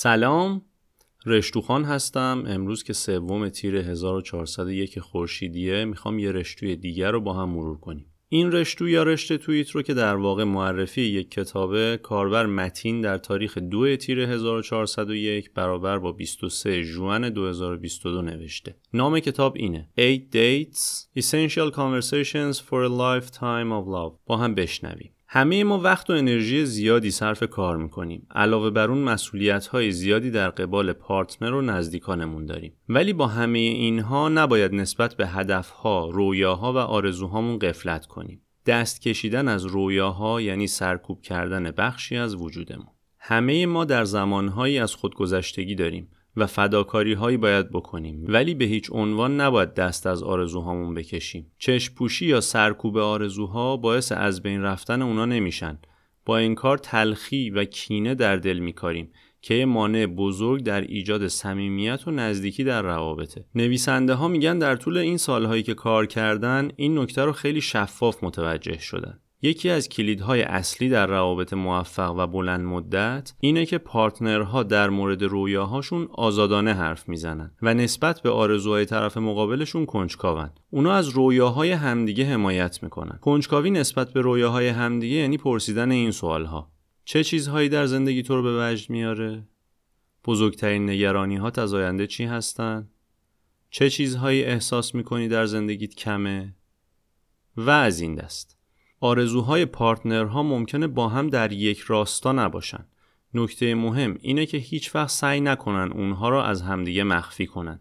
سلام. رشتوخان هستم. امروز که سوم تیر 1401 خورشیدیه می‌خوام یه رشتوی دیگر رو با هم مرور کنیم. این رشتو یا رشته توییت رو که در واقع معرفی یک کتابه کاربر متین در تاریخ دو تیر 1401 برابر با 23 جوان 2022 نوشته. نام کتاب اینه. 8 Dates Essential Conversations for a Lifetime of Love. با هم بشنویم. همه ما وقت و انرژی زیادی صرف کار می‌کنیم. علاوه بر اون مسئولیت های زیادی در قبال پارتنر و نزدیکانمون داریم. ولی با همه اینها نباید نسبت به هدفها رویاها و آرزوهامون قفلت کنیم. دست کشیدن از رویاها یعنی سرکوب کردن بخشی از وجودمون. همه ما در زمانهایی از خودگذشتگی داریم. و فداکاری هایی باید بکنیم. ولی به هیچ عنوان نباید دست از آرزوهامون بکشیم. چشم پوشی یا سرکوب آرزوها باعث از بین رفتن اونا نمیشن. با این کار تلخی و کینه در دل میکاریم که مانع بزرگ در ایجاد صمیمیت و نزدیکی در روابطه. نویسنده ها میگن در طول این سالهایی که کار کردن این نکته رو خیلی شفاف متوجه شدن. یکی از کلیدهای اصلی در روابط موفق و بلند مدت اینه که پارتنرها در مورد رویاهاشون آزادانه حرف می‌زنن و نسبت به آرزوهای طرف مقابلشون کنجکاون. اونا از رویاهای همدیگه حمایت می‌کنن. کنجکاوی نسبت به رویاهای همدیگه یعنی پرسیدن این سوالها. چه چیزهایی در زندگی تو رو به وجد میاره؟ بزرگترین نگرانی ها از آینده چی هستن؟ چه چیزهایی احساس می‌کنی در زندگیت کمه؟ و از این دست. آرزوهای پارتنرها ممکنه با هم در یک راستا نباشن. نکته مهم اینه که هیچ وقت سعی نکنن اونها را از همدیگه مخفی کنن.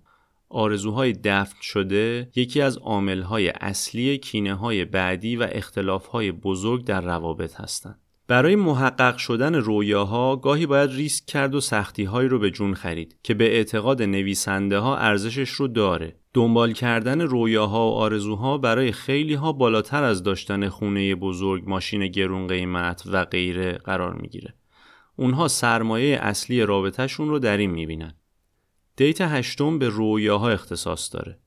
آرزوهای دفن شده یکی از عاملهای اصلی کینه های بعدی و اختلافهای بزرگ در روابط هستند. برای محقق شدن رویاها گاهی باید ریسک کرد و سختیهایی رو به جون خرید که به اعتقاد نویسنده ها ارزشش رو داره. دنبال کردن رویاها و آرزوها برای خیلی ها بالاتر از داشتن خونه بزرگ، ماشین گرون قیمت و غیره قرار می‌گیره. اونها سرمایه اصلی رابطهشون رو در این می‌بینن. دیت هشتم به رویاها اختصاص داره.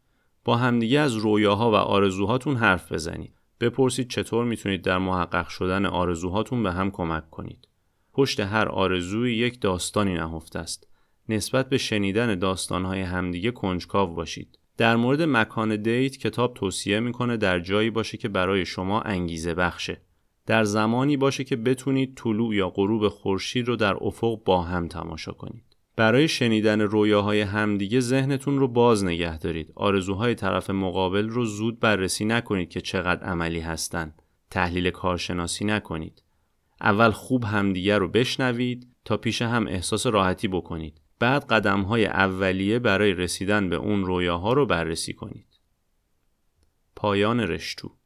با همدیگه از رویاها و آرزوهاتون حرف بزنید. بپرسید چطور می‌تونید در محقق شدن آرزوهاتون به هم کمک کنید. پشت هر آرزوی یک داستانی نهفته است. نسبت به شنیدن داستانهای همدیگه کنجکاو باشید. در مورد مکان دیت کتاب توصیه می‌کنه در جایی باشه که برای شما انگیزه بخشه. در زمانی باشه که بتونید طلوع یا غروب خورشید رو در افق با هم تماشا کنید. برای شنیدن رویاهای همدیگه ذهنتون رو باز نگه دارید. آرزوهای طرف مقابل رو زود بررسی نکنید که چقدر عملی هستن. تحلیل کارشناسی نکنید. اول خوب همدیگه رو بشنوید تا پیش هم احساس راحتی بکنید. بعد قدم های اولیه برای رسیدن به اون رویاها رو بررسی کنید. پایان رشتو